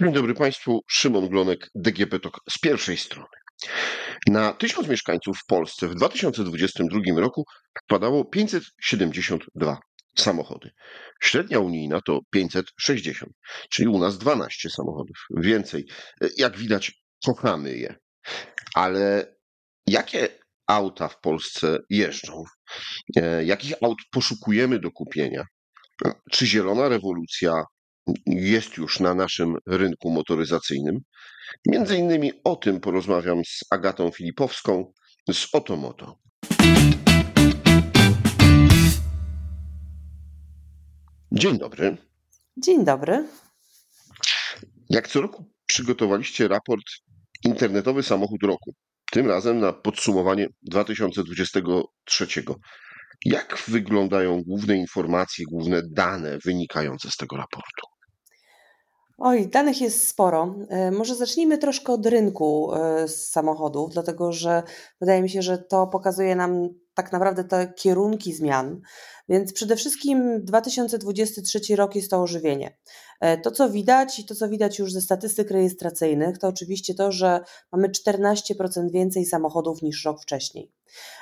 Dzień dobry Państwu, Szymon Glonek, DGP TOK z pierwszej strony. Na tysiąc mieszkańców w Polsce w 2022 roku wpadało 572 samochody. Średnia unijna to 560, czyli u nas 12 samochodów więcej. Jak widać, kochamy je. Ale jakie auta w Polsce jeżdżą? Jakich aut poszukujemy do kupienia? Czy zielona rewolucja jest już na naszym rynku motoryzacyjnym. Między innymi o tym porozmawiam z Agatą Filipowską z Otomoto. Dzień dobry. Dzień dobry. Jak co roku przygotowaliście raport Internetowy Samochód Roku. Tym razem na podsumowanie 2023. Jak wyglądają główne informacje, główne dane wynikające z tego raportu? Oj, danych jest sporo. E, może zacznijmy troszkę od rynku e, samochodów, dlatego że wydaje mi się, że to pokazuje nam tak naprawdę te kierunki zmian. Więc przede wszystkim 2023 rok jest to ożywienie. E, to, co widać i to, co widać już ze statystyk rejestracyjnych, to oczywiście to, że mamy 14% więcej samochodów niż rok wcześniej.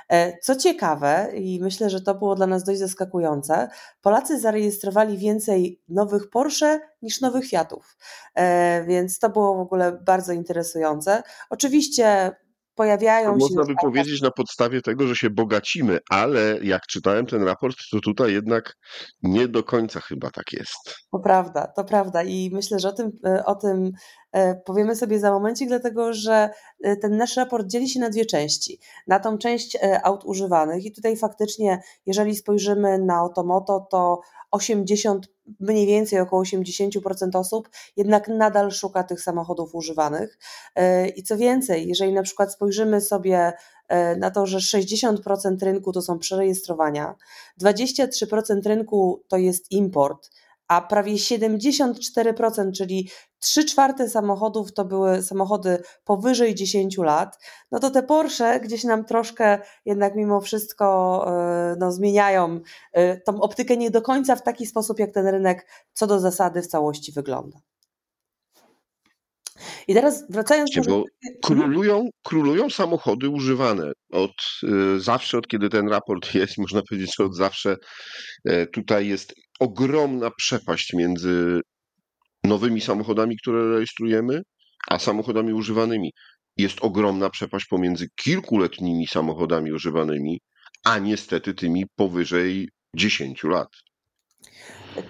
E, co ciekawe, i myślę, że to było dla nas dość zaskakujące, Polacy zarejestrowali więcej nowych Porsche niż nowych Fiatów, e, więc to było w ogóle bardzo interesujące. Oczywiście pojawiają się. Można by powiedzieć na podstawie tego, że się bogacimy, ale jak czytałem ten raport, to tutaj jednak nie do końca chyba tak jest. To prawda, to prawda i myślę, że o tym, e, o tym e, powiemy sobie za momencik, dlatego że e, ten nasz raport dzieli się na dwie części. Na tą część aut używanych i tutaj faktycznie, jeżeli spojrzymy na Otomoto, to 80, mniej więcej około 80% osób jednak nadal szuka tych samochodów używanych. E, I co więcej, jeżeli na przykład spojrzymy sobie e, na to, że 60% rynku to są przerejestrowania, 23% rynku to jest import, a prawie 74%, czyli 3 czwarte samochodów to były samochody powyżej 10 lat, no to te Porsche gdzieś nam troszkę jednak mimo wszystko e, no, zmieniają e, tą optykę nie do końca w taki sposób, jak ten rynek co do zasady w całości wygląda. I teraz wracając do... Bo królują, królują samochody używane. Od y, zawsze, od kiedy ten raport jest, można powiedzieć, że od zawsze tutaj jest ogromna przepaść między nowymi samochodami, które rejestrujemy, a samochodami używanymi. Jest ogromna przepaść pomiędzy kilkuletnimi samochodami używanymi, a niestety tymi powyżej 10 lat.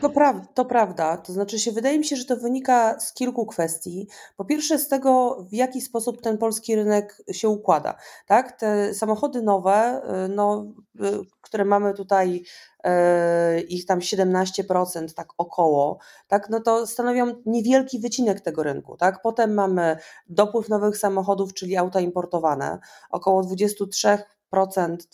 To, pra to prawda. To znaczy się, wydaje mi się, że to wynika z kilku kwestii. Po pierwsze z tego, w jaki sposób ten polski rynek się układa. Tak? Te samochody nowe, y, no, y, które mamy tutaj, y, ich tam 17%, tak około, tak, no to stanowią niewielki wycinek tego rynku. Tak? Potem mamy dopływ nowych samochodów, czyli auta importowane, około 23%,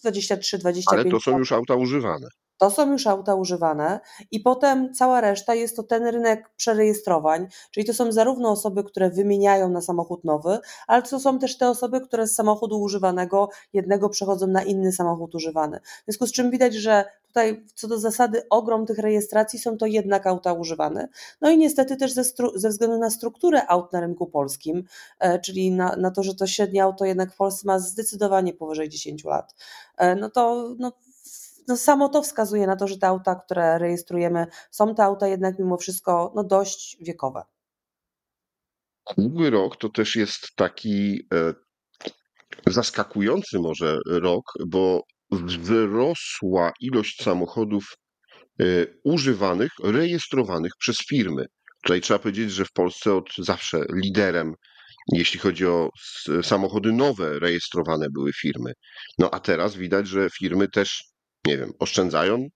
23-25%. Ale to są już auta używane. To są już auta używane i potem cała reszta jest to ten rynek przerejestrowań, czyli to są zarówno osoby, które wymieniają na samochód nowy, ale to są też te osoby, które z samochodu używanego jednego przechodzą na inny samochód używany. W związku z czym widać, że tutaj co do zasady ogrom tych rejestracji są to jednak auta używane. No i niestety też ze, ze względu na strukturę aut na rynku polskim, e, czyli na, na, to, że to średnie auto jednak w Polsce ma zdecydowanie powyżej 10 lat, e, no to no, no samo to wskazuje na to, że te auta, które rejestrujemy, są te auta jednak mimo wszystko no dość wiekowe. Długi rok to też jest taki e, zaskakujący może rok, bo wzrosła ilość samochodów e, używanych, rejestrowanych przez firmy. Tutaj trzeba powiedzieć, że w Polsce od zawsze liderem, jeśli chodzi o samochody nowe, rejestrowane były firmy. No a teraz widać, że firmy też nie wiem, oszczędzają?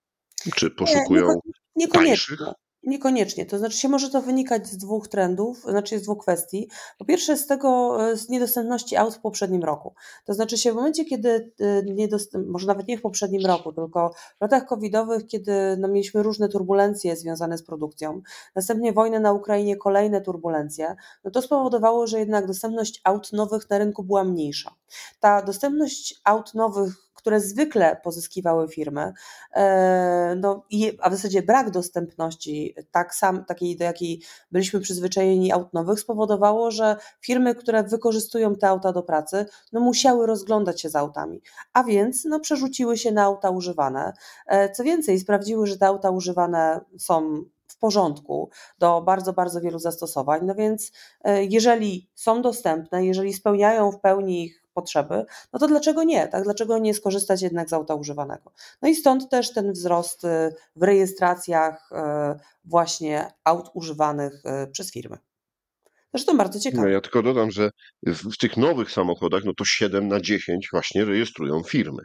Czy poszukują nie, niekoniecznie. Tańszych? Niekoniecznie. To znaczy się może to wynikać z dwóch trendów, znaczy z dwóch kwestii. Po pierwsze z tego, e, z niedostępności aut w poprzednim roku. To znaczy się w momencie, kiedy, e, może nawet nie w poprzednim roku, tylko w latach covidowych, kiedy no, mieliśmy różne turbulencje związane z produkcją, następnie wojna na Ukrainie, kolejne turbulencje, no to spowodowało, że jednak dostępność aut nowych na rynku była mniejsza. Ta dostępność aut nowych które zwykle pozyskiwały firmy, no, a w zasadzie brak dostępności tak sam, takiej, do jakiej byliśmy przyzwyczajeni aut nowych, spowodowało, że firmy, które wykorzystują te auta do pracy, no, musiały rozglądać się za autami, a więc no, przerzuciły się na auta używane. Co więcej, sprawdziły, że te auta używane są w porządku do bardzo, bardzo wielu zastosowań. No więc e, jeżeli są dostępne, jeżeli spełniają w pełni ich potrzeby, no to dlaczego nie? Tak? Dlaczego nie skorzystać jednak z auta używanego? No i stąd też ten wzrost e, w rejestracjach e, właśnie aut używanych przez firmy. Zresztą bardzo ciekawe. No ja tylko dodam, że w tych nowych samochodach, no to 7 na 10 właśnie rejestrują firmy.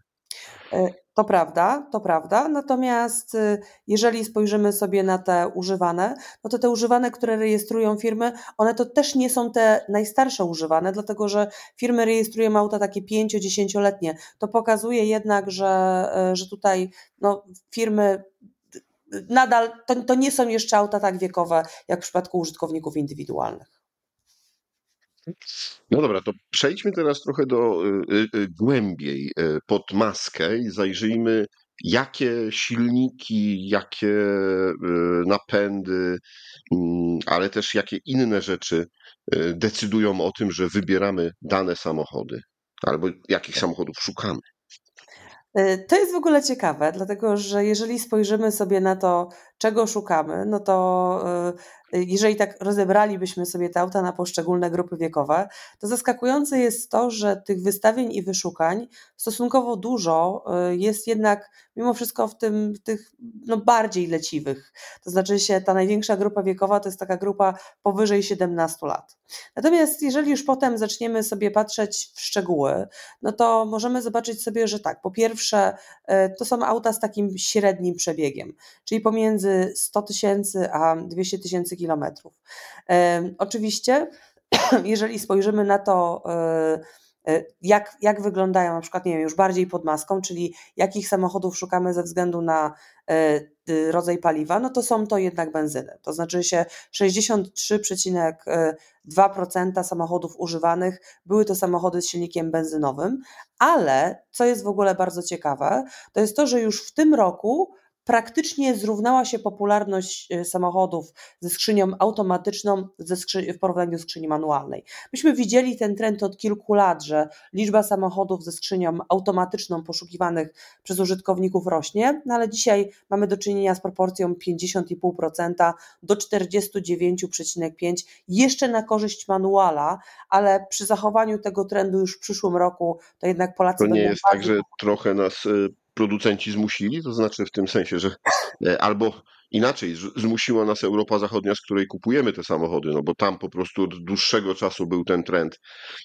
To prawda, to prawda. Natomiast y, jeżeli spojrzymy sobie na te używane, no to te używane, które rejestrują firmy, one to też nie są te najstarsze używane, dlatego że firmy rejestrują auta takie 5-10-letnie. To pokazuje jednak, że, y, że tutaj no, firmy y, nadal to, to nie są jeszcze auta tak wiekowe, jak w przypadku użytkowników indywidualnych. No dobra, to przejdźmy teraz trochę do y, y, głębiej y, pod maskę i zajrzyjmy, jakie silniki, jakie napędy, mm, ale też jakie inne rzeczy decydują o tym, że wybieramy dane samochody, albo jakich samochodów szukamy. To jest w ogóle ciekawe, dlatego że jeżeli spojrzymy sobie na to, czego szukamy, no to jeżeli tak rozebralibyśmy sobie te auta na poszczególne grupy wiekowe, to zaskakujące jest to, że tych wystawień i wyszukań stosunkowo dużo y, jest jednak mimo wszystko w tym w tych no, bardziej leciwych. To znaczy się ta największa grupa wiekowa to jest taka grupa powyżej 17 lat. Natomiast jeżeli już potem zaczniemy sobie patrzeć w szczegóły, no to możemy zobaczyć sobie, że tak, po pierwsze y, to są auta z takim średnim przebiegiem, czyli pomiędzy 100 tysięcy a 200 tysięcy kilometrów. Oczywiście, jeżeli spojrzymy na to, e, e, jak, jak wyglądają na przykład, nie wiem, już bardziej pod maską, czyli jakich samochodów szukamy ze względu na e, rodzaj paliwa, no to są to jednak benzyny. To znaczy się 63,2% samochodów używanych były to samochody z silnikiem benzynowym, ale co jest w ogóle bardzo ciekawe, to jest to, że już w tym roku praktycznie zrównała się popularność e, samochodów ze skrzynią automatyczną ze skrzy w porównaniu do skrzyni manualnej. Myśmy widzieli ten trend od kilku lat, że liczba samochodów ze skrzynią automatyczną poszukiwanych przez użytkowników rośnie, no ale dzisiaj mamy do czynienia z proporcją 50,5% do 49,5% jeszcze na korzyść manuala, ale przy zachowaniu tego trendu już w przyszłym roku to jednak Polacy to nie jest tak, że trochę nas e, producenci zmusili, to znaczy w tym sensie, że e, albo inaczej, zmusiła nas Europa Zachodnia, z której kupujemy te samochody, no bo tam po prostu od dłuższego czasu był ten trend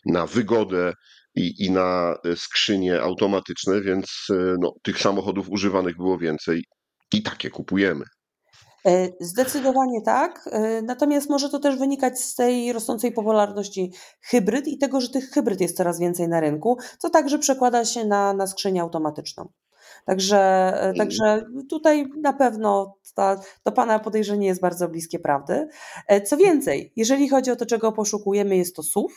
na wygodę i, i na e, skrzynie automatyczne, więc e, no, tych samochodów używanych było więcej i takie kupujemy. Zdecydowanie tak. Natomiast może to też wynikać z tej rosnącej popularności hybryd i tego, że tych hybryd jest coraz więcej na rynku, co także przekłada się na, na skrzynię automatyczną. Także, e, także tutaj na pewno ta, to Pana podejrzenie jest bardzo bliskie prawdy. E, co więcej, jeżeli chodzi o to, czego poszukujemy, jest to SUV,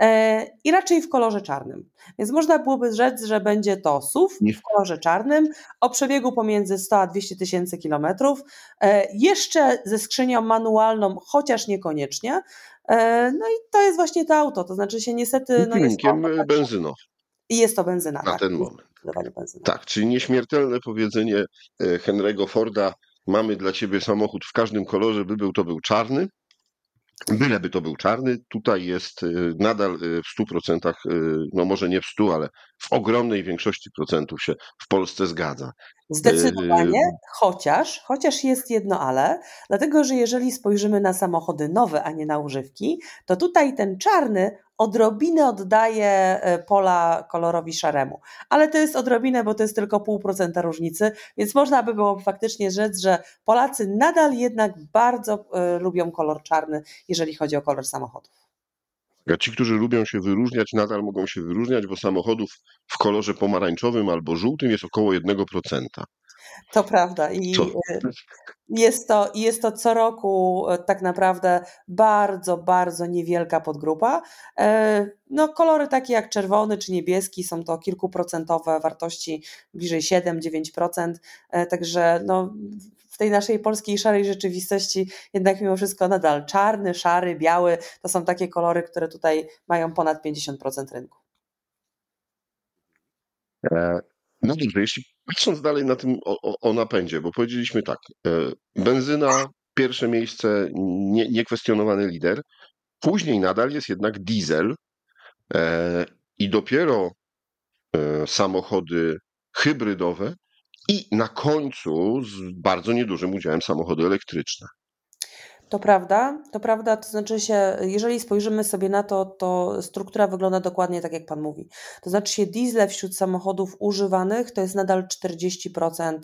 e, i raczej w kolorze czarnym. Więc można byłoby rzec, że będzie to SUV w kolorze czarnym o przebiegu pomiędzy 100 a 200 tysięcy kilometrów, jeszcze ze skrzynią manualną, chociaż niekoniecznie. No i to jest właśnie to auto, to znaczy się niestety... No jest to, benzynowy. I jest to benzyna. Na tak. ten moment. Tak, czyli nieśmiertelne powiedzenie e, Henry'ego Forda, mamy dla ciebie samochód w każdym kolorze, by był to był czarny, Byleby to był czarny, tutaj jest e, nadal e, w 100%, no może nie w 100, ale w ogromnej większości procentów się w Polsce zgadza. Zdecydowanie, chociaż, chociaż jest jedno ale, dlatego że jeżeli spojrzymy na samochody nowe, a nie na używki, to tutaj ten czarny odrobinę oddaje e, pola kolorowi szaremu. Ale to jest odrobinę, bo to jest tylko pół procenta różnicy, więc można by było faktycznie rzec, że Polacy nadal jednak bardzo y, lubią kolor czarny, jeżeli chodzi o kolor samochodów. A ci, którzy lubią się wyróżniać, nadal mogą się wyróżniać, bo samochodów w kolorze pomarańczowym albo żółtym jest około 1%. To prawda. I Co? e, jest to, jest to co roku e, tak naprawdę bardzo, bardzo niewielka podgrupa. E, no, kolory takie jak czerwony czy niebieski są to kilkuprocentowe wartości, bliżej 7-9%. Także no, w tej naszej polskiej szarej rzeczywistości jednak mimo wszystko nadal czarny, szary, biały to są takie kolory, które tutaj mają ponad 50% rynku. No dobrze, jeśli patrząc dalej na tym o, o, o napędzie, bo powiedzieliśmy tak, e, benzyna, pierwsze miejsce, nie, niekwestionowany lider, później nadal jest jednak diesel e, i dopiero e, samochody hybrydowe i na końcu z bardzo niedużym udziałem samochody elektryczne. To prawda, to prawda, to znaczy się, jeżeli spojrzymy sobie na to, to struktura wygląda dokładnie tak, jak Pan mówi. To znaczy się diesle wśród samochodów używanych to jest nadal 40% e,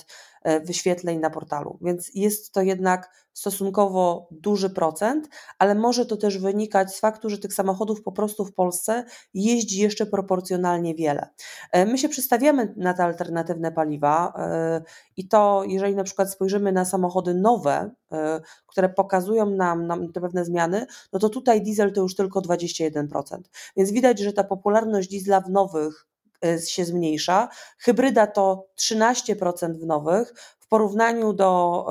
wyświetleń na portalu, więc jest to jednak stosunkowo duży procent, ale może to też wynikać z faktu, że tych samochodów po prostu w Polsce jeździ jeszcze proporcjonalnie wiele. E, my się przestawiamy na te alternatywne paliwa e, i to, jeżeli na przykład spojrzymy na samochody nowe, e, które pokazują nam, nam te pewne zmiany, no to tutaj diesel to już tylko 21%. Więc widać, że ta popularność diesla w nowych się zmniejsza. Hybryda to 13% w nowych, porównaniu do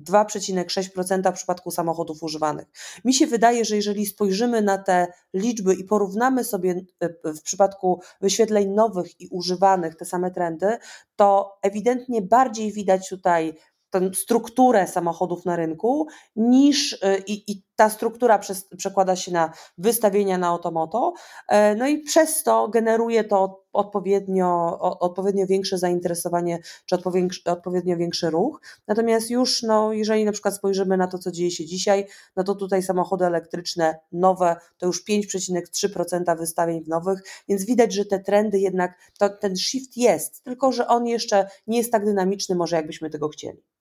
2,6% e, w przypadku samochodów używanych. Mi się wydaje, że jeżeli spojrzymy na te liczby i porównamy sobie e, w przypadku wyświetleń nowych i używanych te same trendy, to ewidentnie bardziej widać tutaj tę strukturę samochodów na rynku, niż y, i, i ta struktura przekłada się na wystawienia na automoto, e, no i przez to generuje to odpowiednio, odpowiednio większe zainteresowanie, czy odpowiednio większy ruch. Natomiast już, no, jeżeli na przykład spojrzymy na to, co dzieje się dzisiaj, no to tutaj samochody elektryczne nowe to już 5,3% wystawień w nowych, więc widać, że te trendy jednak, to, ten shift jest, tylko że on jeszcze nie jest tak dynamiczny, może jakbyśmy tego chcieli.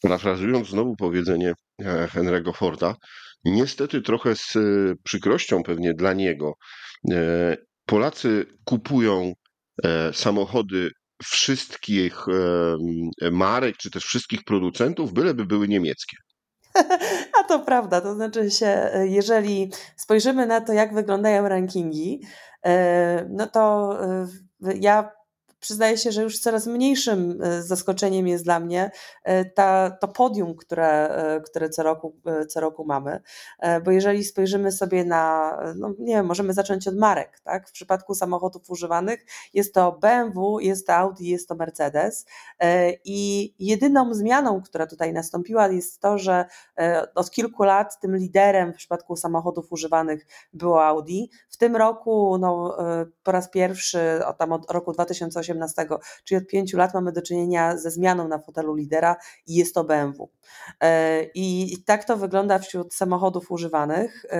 Parafrazując znowu powiedzenie e, Henry'ego Forda, niestety trochę z e, przykrością pewnie dla niego, e, Polacy kupują samochody wszystkich marek, czy też wszystkich producentów, byleby były niemieckie. A to prawda, to znaczy się, jeżeli spojrzymy na to, jak wyglądają rankingi, no to ja przyznaję się, że już coraz mniejszym e, zaskoczeniem jest dla mnie e, ta, to podium, które, e, które co, roku, co roku mamy. Bo jeżeli spojrzymy sobie na, no nie wiem, możemy zacząć od marek. Tak? W przypadku samochodów używanych jest to BMW, jest to Audi, jest to Mercedes. I jedyną zmianą, która tutaj nastąpiła, jest to, że od kilku lat tym liderem w przypadku samochodów używanych było Audi. W tym roku no, po raz pierwszy, od, tam od roku 2018, 2018, czyli od pięciu lat mamy do czynienia ze zmianą na fotelu lidera i jest to BMW. E, I tak to wygląda wśród samochodów używanych. E,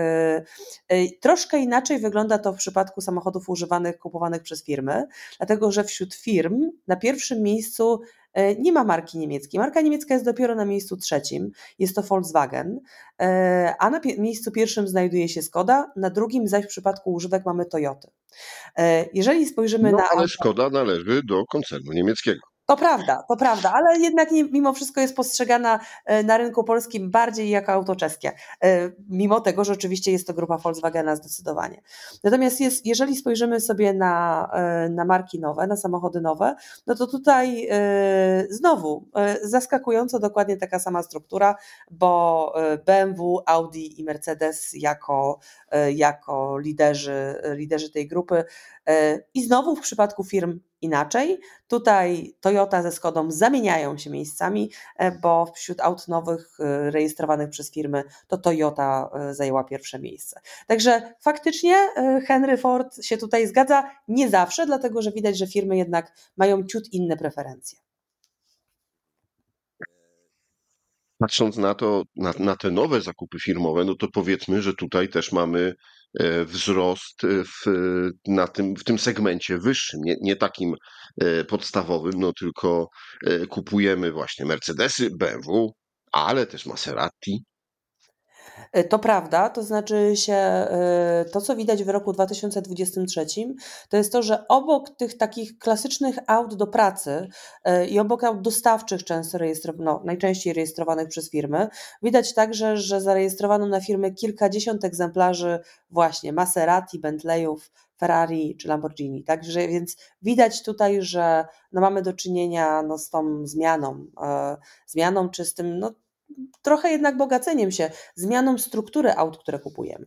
e, troszkę inaczej wygląda to w przypadku samochodów używanych kupowanych przez firmy, dlatego że wśród firm na pierwszym miejscu nie ma marki niemieckiej. Marka niemiecka jest dopiero na miejscu trzecim, jest to Volkswagen, a na miejscu pierwszym znajduje się Skoda, na drugim zaś w przypadku używek mamy Toyoty. Jeżeli spojrzymy no, na. Ale Skoda należy do koncernu niemieckiego. To prawda, to prawda, ale jednak mimo wszystko jest postrzegana e, na rynku polskim bardziej jako auto czeskie, e, mimo tego, że oczywiście jest to grupa Volkswagena zdecydowanie. Natomiast jest, jeżeli spojrzymy sobie na, e, na marki nowe, na samochody nowe, no to tutaj znowu zaskakująco dokładnie taka sama struktura, bo BMW, Audi i Mercedes jako, jako liderzy, liderzy tej grupy i znowu w przypadku firm inaczej. Tutaj Toyota ze Skodą zamieniają się miejscami, e, bo wśród aut nowych e, rejestrowanych przez firmy to Toyota e, zajęła pierwsze miejsce. Także faktycznie Henry Ford się tutaj zgadza, nie zawsze, dlatego że widać, że firmy jednak mają ciut inne preferencje. Patrząc na to, na, na te nowe zakupy firmowe, no to powiedzmy, że tutaj też mamy wzrost w, na tym, w tym segmencie wyższym, nie, nie takim e, podstawowym, no tylko e, kupujemy właśnie Mercedesy, BMW, ale też Maserati. E, to prawda, to znaczy się e, to, co widać w roku 2023, to jest to, że obok tych takich klasycznych aut do pracy e, i obok aut dostawczych, często rejestrowanych, no, najczęściej rejestrowanych przez firmy, widać także, że zarejestrowano na firmy kilkadziesiąt egzemplarzy właśnie Maserati, Bentleyów, Ferrari czy Lamborghini. Także więc widać tutaj, że no mamy do czynienia no, z tą zmianą, e, zmianą czy z tym no, trochę jednak bogaceniem się, zmianą struktury aut, które kupujemy.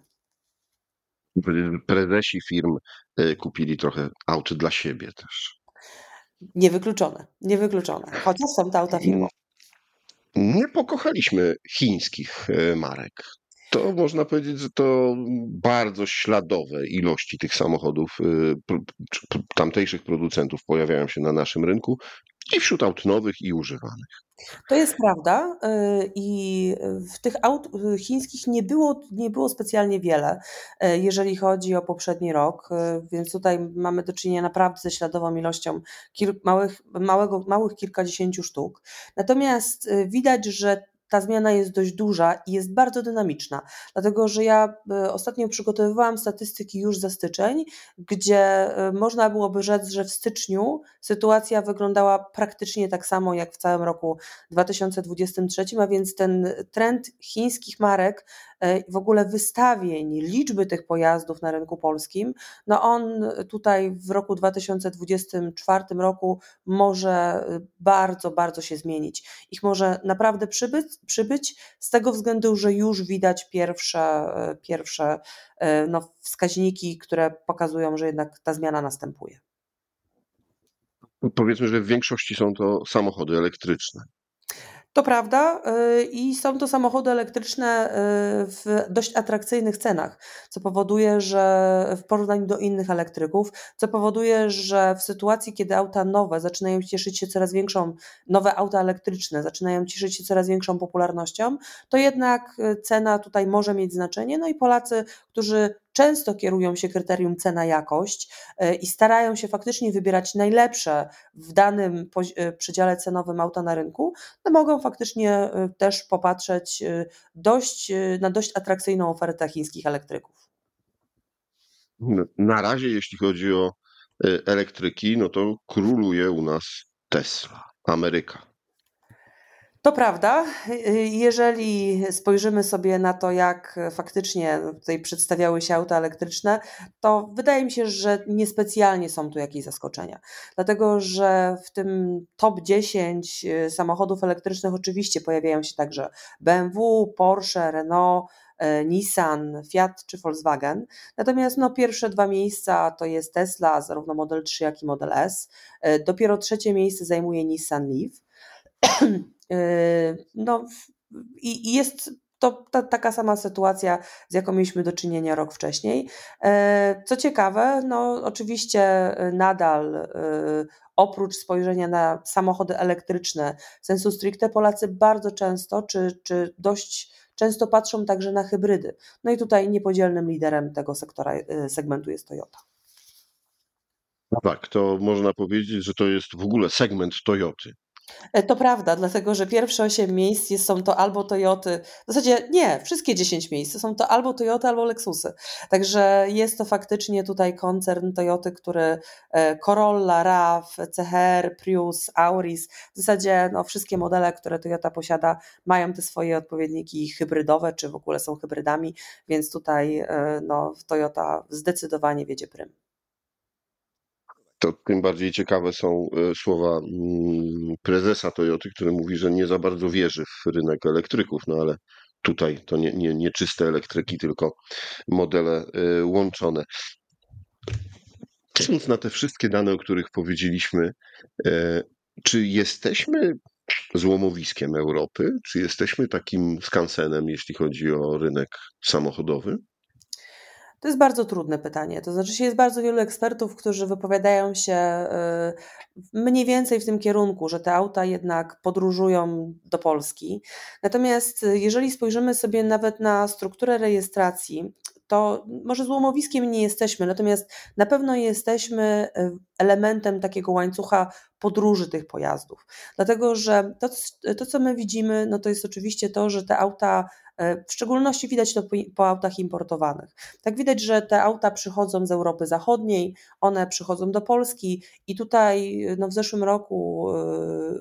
Prezesi firm e, kupili trochę aut dla siebie też. Niewykluczone, niewykluczone. Chociaż są te auta firmowe. Nie pokochaliśmy chińskich e, marek. To można powiedzieć, że to bardzo śladowe ilości tych samochodów y, tamtejszych producentów pojawiają się na naszym rynku i wśród aut nowych i używanych. To jest prawda y, i w tych aut y, chińskich nie było, nie było specjalnie wiele, jeżeli chodzi o poprzedni rok, więc tutaj mamy do czynienia naprawdę ze śladową ilością małych, małego, małych kilkadziesięciu sztuk. Natomiast widać, że ta zmiana jest dość duża i jest bardzo dynamiczna, dlatego że ja e, ostatnio przygotowywałam statystyki już za styczeń, gdzie e, można byłoby rzec, że w styczniu sytuacja wyglądała praktycznie tak samo jak w całym roku 2023, a więc ten trend chińskich marek w ogóle wystawień, liczby tych pojazdów na rynku polskim, no on tutaj w roku 2024 roku może e, bardzo, bardzo się zmienić. Ich może naprawdę przybyć, przybyć z tego względu, że już widać pierwsze, e, pierwsze no, wskaźniki, które pokazują, że jednak ta zmiana następuje. Powiedzmy, że w większości są to samochody elektryczne. To prawda y, i są to samochody elektryczne y, w dość atrakcyjnych cenach, co powoduje, że w porównaniu do innych elektryków, co powoduje, że w sytuacji, kiedy auta nowe zaczynają cieszyć się coraz większą, nowe auta elektryczne zaczynają cieszyć się coraz większą popularnością, to jednak y, cena tutaj może mieć znaczenie. No i Polacy, którzy często kierują się kryterium cena-jakość e, i starają się faktycznie wybierać najlepsze w danym e, przedziale cenowym auta na rynku, no mogą faktycznie e, też popatrzeć dość, na dość atrakcyjną ofertę chińskich elektryków. Na razie, jeśli chodzi o elektryki, no to króluje u nas Tesla, Ameryka. To prawda. Jeżeli spojrzymy sobie na to, jak faktycznie tutaj przedstawiały się auta elektryczne, to wydaje mi się, że niespecjalnie są tu jakieś zaskoczenia. Dlatego, że w tym top 10 samochodów elektrycznych oczywiście pojawiają się także BMW, Porsche, Renault, e, Nissan, Fiat czy Volkswagen. Natomiast no, pierwsze dwa miejsca to jest Tesla, zarówno Model 3, jak i Model S. E, dopiero trzecie miejsce zajmuje Nissan Leaf. Yy, no, i jest to ta, taka sama sytuacja, z jaką mieliśmy do czynienia rok wcześniej. Yy, co ciekawe, no oczywiście nadal yy, oprócz spojrzenia na samochody elektryczne, sensu stricte Polacy bardzo często, czy, czy dość często patrzą także na hybrydy. No i tutaj niepodzielnym liderem tego sektora, segmentu jest Toyota. Tak, to można powiedzieć, że to jest w ogóle segment Toyoty. E, to prawda, dlatego że pierwsze 8 miejsc są to albo Toyoty, w zasadzie nie, wszystkie 10 miejsc są to albo Toyota, albo Lexusy. Także jest to faktycznie tutaj koncern Toyoty, który e, Corolla, RAV, CHR, Prius, Auris, w zasadzie no, wszystkie modele, które Toyota posiada, mają te swoje odpowiedniki hybrydowe, czy w ogóle są hybrydami, więc tutaj e, no, Toyota zdecydowanie wiedzie prym to tym bardziej ciekawe są e, słowa mm, prezesa Toyoty, który mówi, że nie za bardzo wierzy w rynek elektryków, no ale tutaj to nie, nie, nie czyste elektryki, tylko modele e, łączone. Patrząc na te wszystkie dane, o których powiedzieliśmy, e, czy jesteśmy złomowiskiem Europy? Czy jesteśmy takim skansenem, jeśli chodzi o rynek samochodowy? To jest bardzo trudne pytanie. To znaczy, jest bardzo wielu ekspertów, którzy wypowiadają się y, mniej więcej w tym kierunku, że te auta jednak podróżują do Polski. Natomiast y, jeżeli spojrzymy sobie nawet na strukturę rejestracji, to może złomowiskiem nie jesteśmy, natomiast na pewno jesteśmy y, elementem takiego łańcucha podróży tych pojazdów. Dlatego, że to, to co my widzimy, no to jest oczywiście to, że te auta W szczególności widać to po autach importowanych. Tak widać, że te auta przychodzą z Europy Zachodniej, one przychodzą do Polski i tutaj no, w zeszłym roku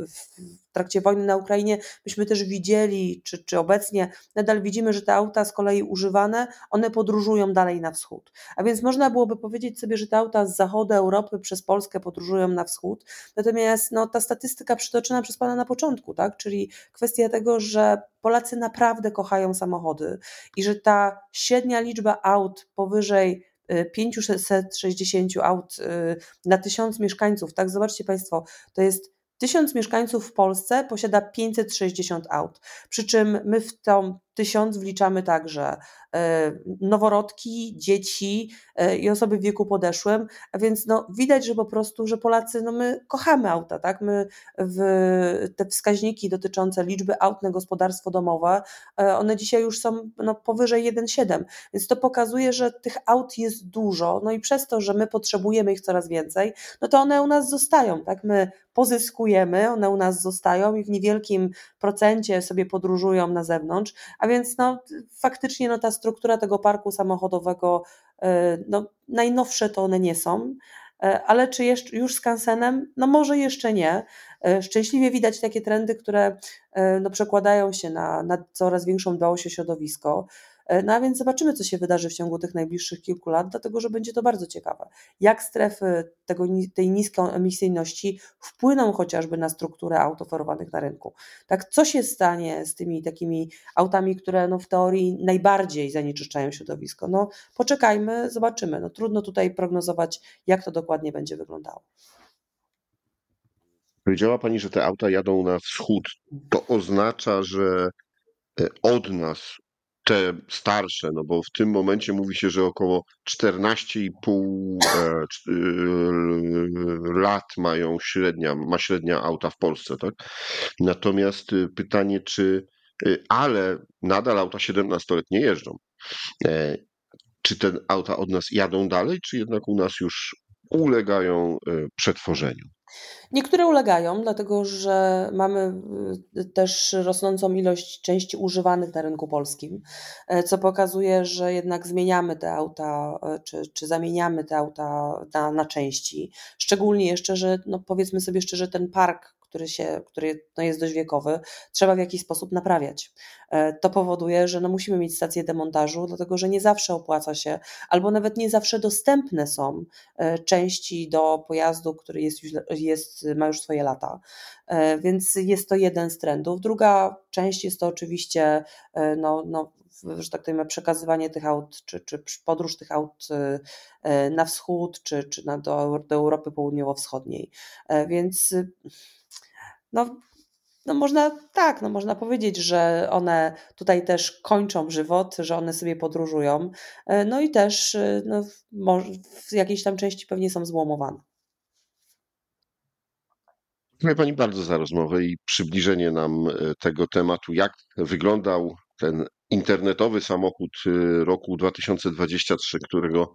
w trakcie wojny na Ukrainie myśmy też widzieli, czy, czy obecnie nadal widzimy, że te auta z kolei używane, one podróżują dalej na wschód. A więc można byłoby powiedzieć sobie, że te auta z zachodu Europy przez Polskę podróżują na wschód. Natomiast no, ta statystyka przytoczona przez Pana na początku, tak? czyli kwestia tego, że Polacy naprawdę kochają samochody i że ta średnia liczba aut powyżej 560 y, aut y, na tysiąc mieszkańców, tak? Zobaczcie Państwo, to jest Tysiąc mieszkańców w Polsce posiada 560 aut, przy czym my w tą tysiąc wliczamy także e, noworodki, dzieci e, i osoby w wieku podeszłym, a więc no, widać, że po prostu, że Polacy, no my kochamy auta, tak? My te wskaźniki dotyczące liczby aut na gospodarstwo domowe, e, one dzisiaj już są no, powyżej 1,7, więc to pokazuje, że tych aut jest dużo, no i przez to, że my potrzebujemy ich coraz więcej, no to one u nas zostają, tak? My pozyskujemy, one u nas zostają i w niewielkim procencie sobie podróżują na zewnątrz, a więc no, faktycznie no, ta struktura tego parku samochodowego, e, no, najnowsze to one nie są, e, ale czy jeszcze, już z kansenem? No może jeszcze nie. E, szczęśliwie widać takie trendy, które no, przekładają się na, na coraz większą dbałość o środowisko. E, no a więc zobaczymy, co się wydarzy w ciągu tych najbliższych kilku lat, dlatego że będzie to bardzo ciekawe. Jak strefy tego, tej niskiej emisyjności wpłyną chociażby na strukturę aut oferowanych na rynku. Tak, co się stanie z tymi takimi autami, które no w teorii najbardziej zanieczyszczają środowisko? No poczekajmy, zobaczymy. No trudno tutaj prognozować, jak to dokładnie będzie wyglądało. Powiedziała Pani, że te auta jadą na wschód. To oznacza, że e, od nas te starsze, no bo w tym momencie mówi się, że około 14,5 e, lat mają średnia, ma średnia auta w Polsce, tak? Natomiast y, pytanie, czy, y, ale nadal auta 17-letnie jeżdżą. E, czy te auta od nas jadą dalej, czy jednak u nas już ulegają e, przetworzeniu? Niektóre ulegają, dlatego że mamy y, też rosnącą ilość części używanych na rynku polskim, e, co pokazuje, że jednak zmieniamy te auta, e, czy, czy zamieniamy te auta na, na części. Szczególnie jeszcze, że no powiedzmy sobie szczerze, ten park który, się, który no jest dość wiekowy, trzeba w jakiś sposób naprawiać. E, to powoduje, że no musimy mieć stację demontażu, dlatego że nie zawsze opłaca się, albo nawet nie zawsze dostępne są części do pojazdu, który jest, już, ma już swoje lata. E, więc jest to jeden z trendów. Druga część jest to oczywiście no, no, że tak powiem, przekazywanie tych aut, czy, czy podróż tych aut na wschód, czy, czy na, do, do Europy Południowo-Wschodniej. Więc no, no można tak, no można powiedzieć, że one tutaj też kończą żywot, że one sobie podróżują, e, no i też e, no, w jakiejś tam części pewnie są złomowane. Dziękuję Pani bardzo za rozmowę i przybliżenie nam e, tego tematu, jak wyglądał ten internetowy samochód roku 2023, którego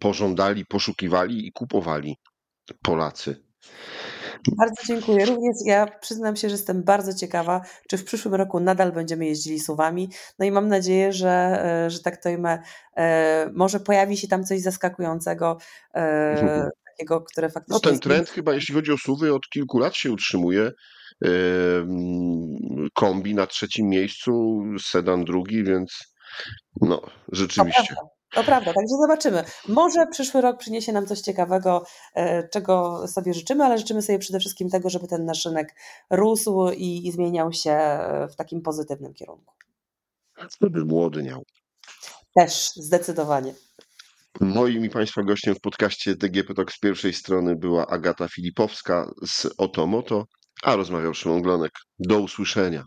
pożądali, poszukiwali i kupowali Polacy. Bardzo dziękuję. Również ja przyznam się, że jestem bardzo ciekawa, czy w przyszłym roku nadal będziemy jeździli suwami. No i mam nadzieję, że, e, że tak to ima, e, może pojawi się tam coś zaskakującego, e, mhm. Takiego, które faktycznie. No ten trend chyba, jeśli chodzi o suwy, od kilku lat się utrzymuje. Kombi na trzecim miejscu, sedan drugi, więc no rzeczywiście. To prawda, także zobaczymy. Może przyszły rok przyniesie nam coś ciekawego, e, czego sobie życzymy, ale życzymy sobie przede wszystkim tego, żeby ten nasz rynek rósł i, i zmieniał się e, w takim pozytywnym kierunku. Żeby młodniał. Też, zdecydowanie. Moim i Państwa gościem w podcaście DGP Talk z pierwszej strony była Agata Filipowska z Otomoto, a rozmawiał Szymon Glonek. Do usłyszenia.